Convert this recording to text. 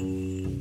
Música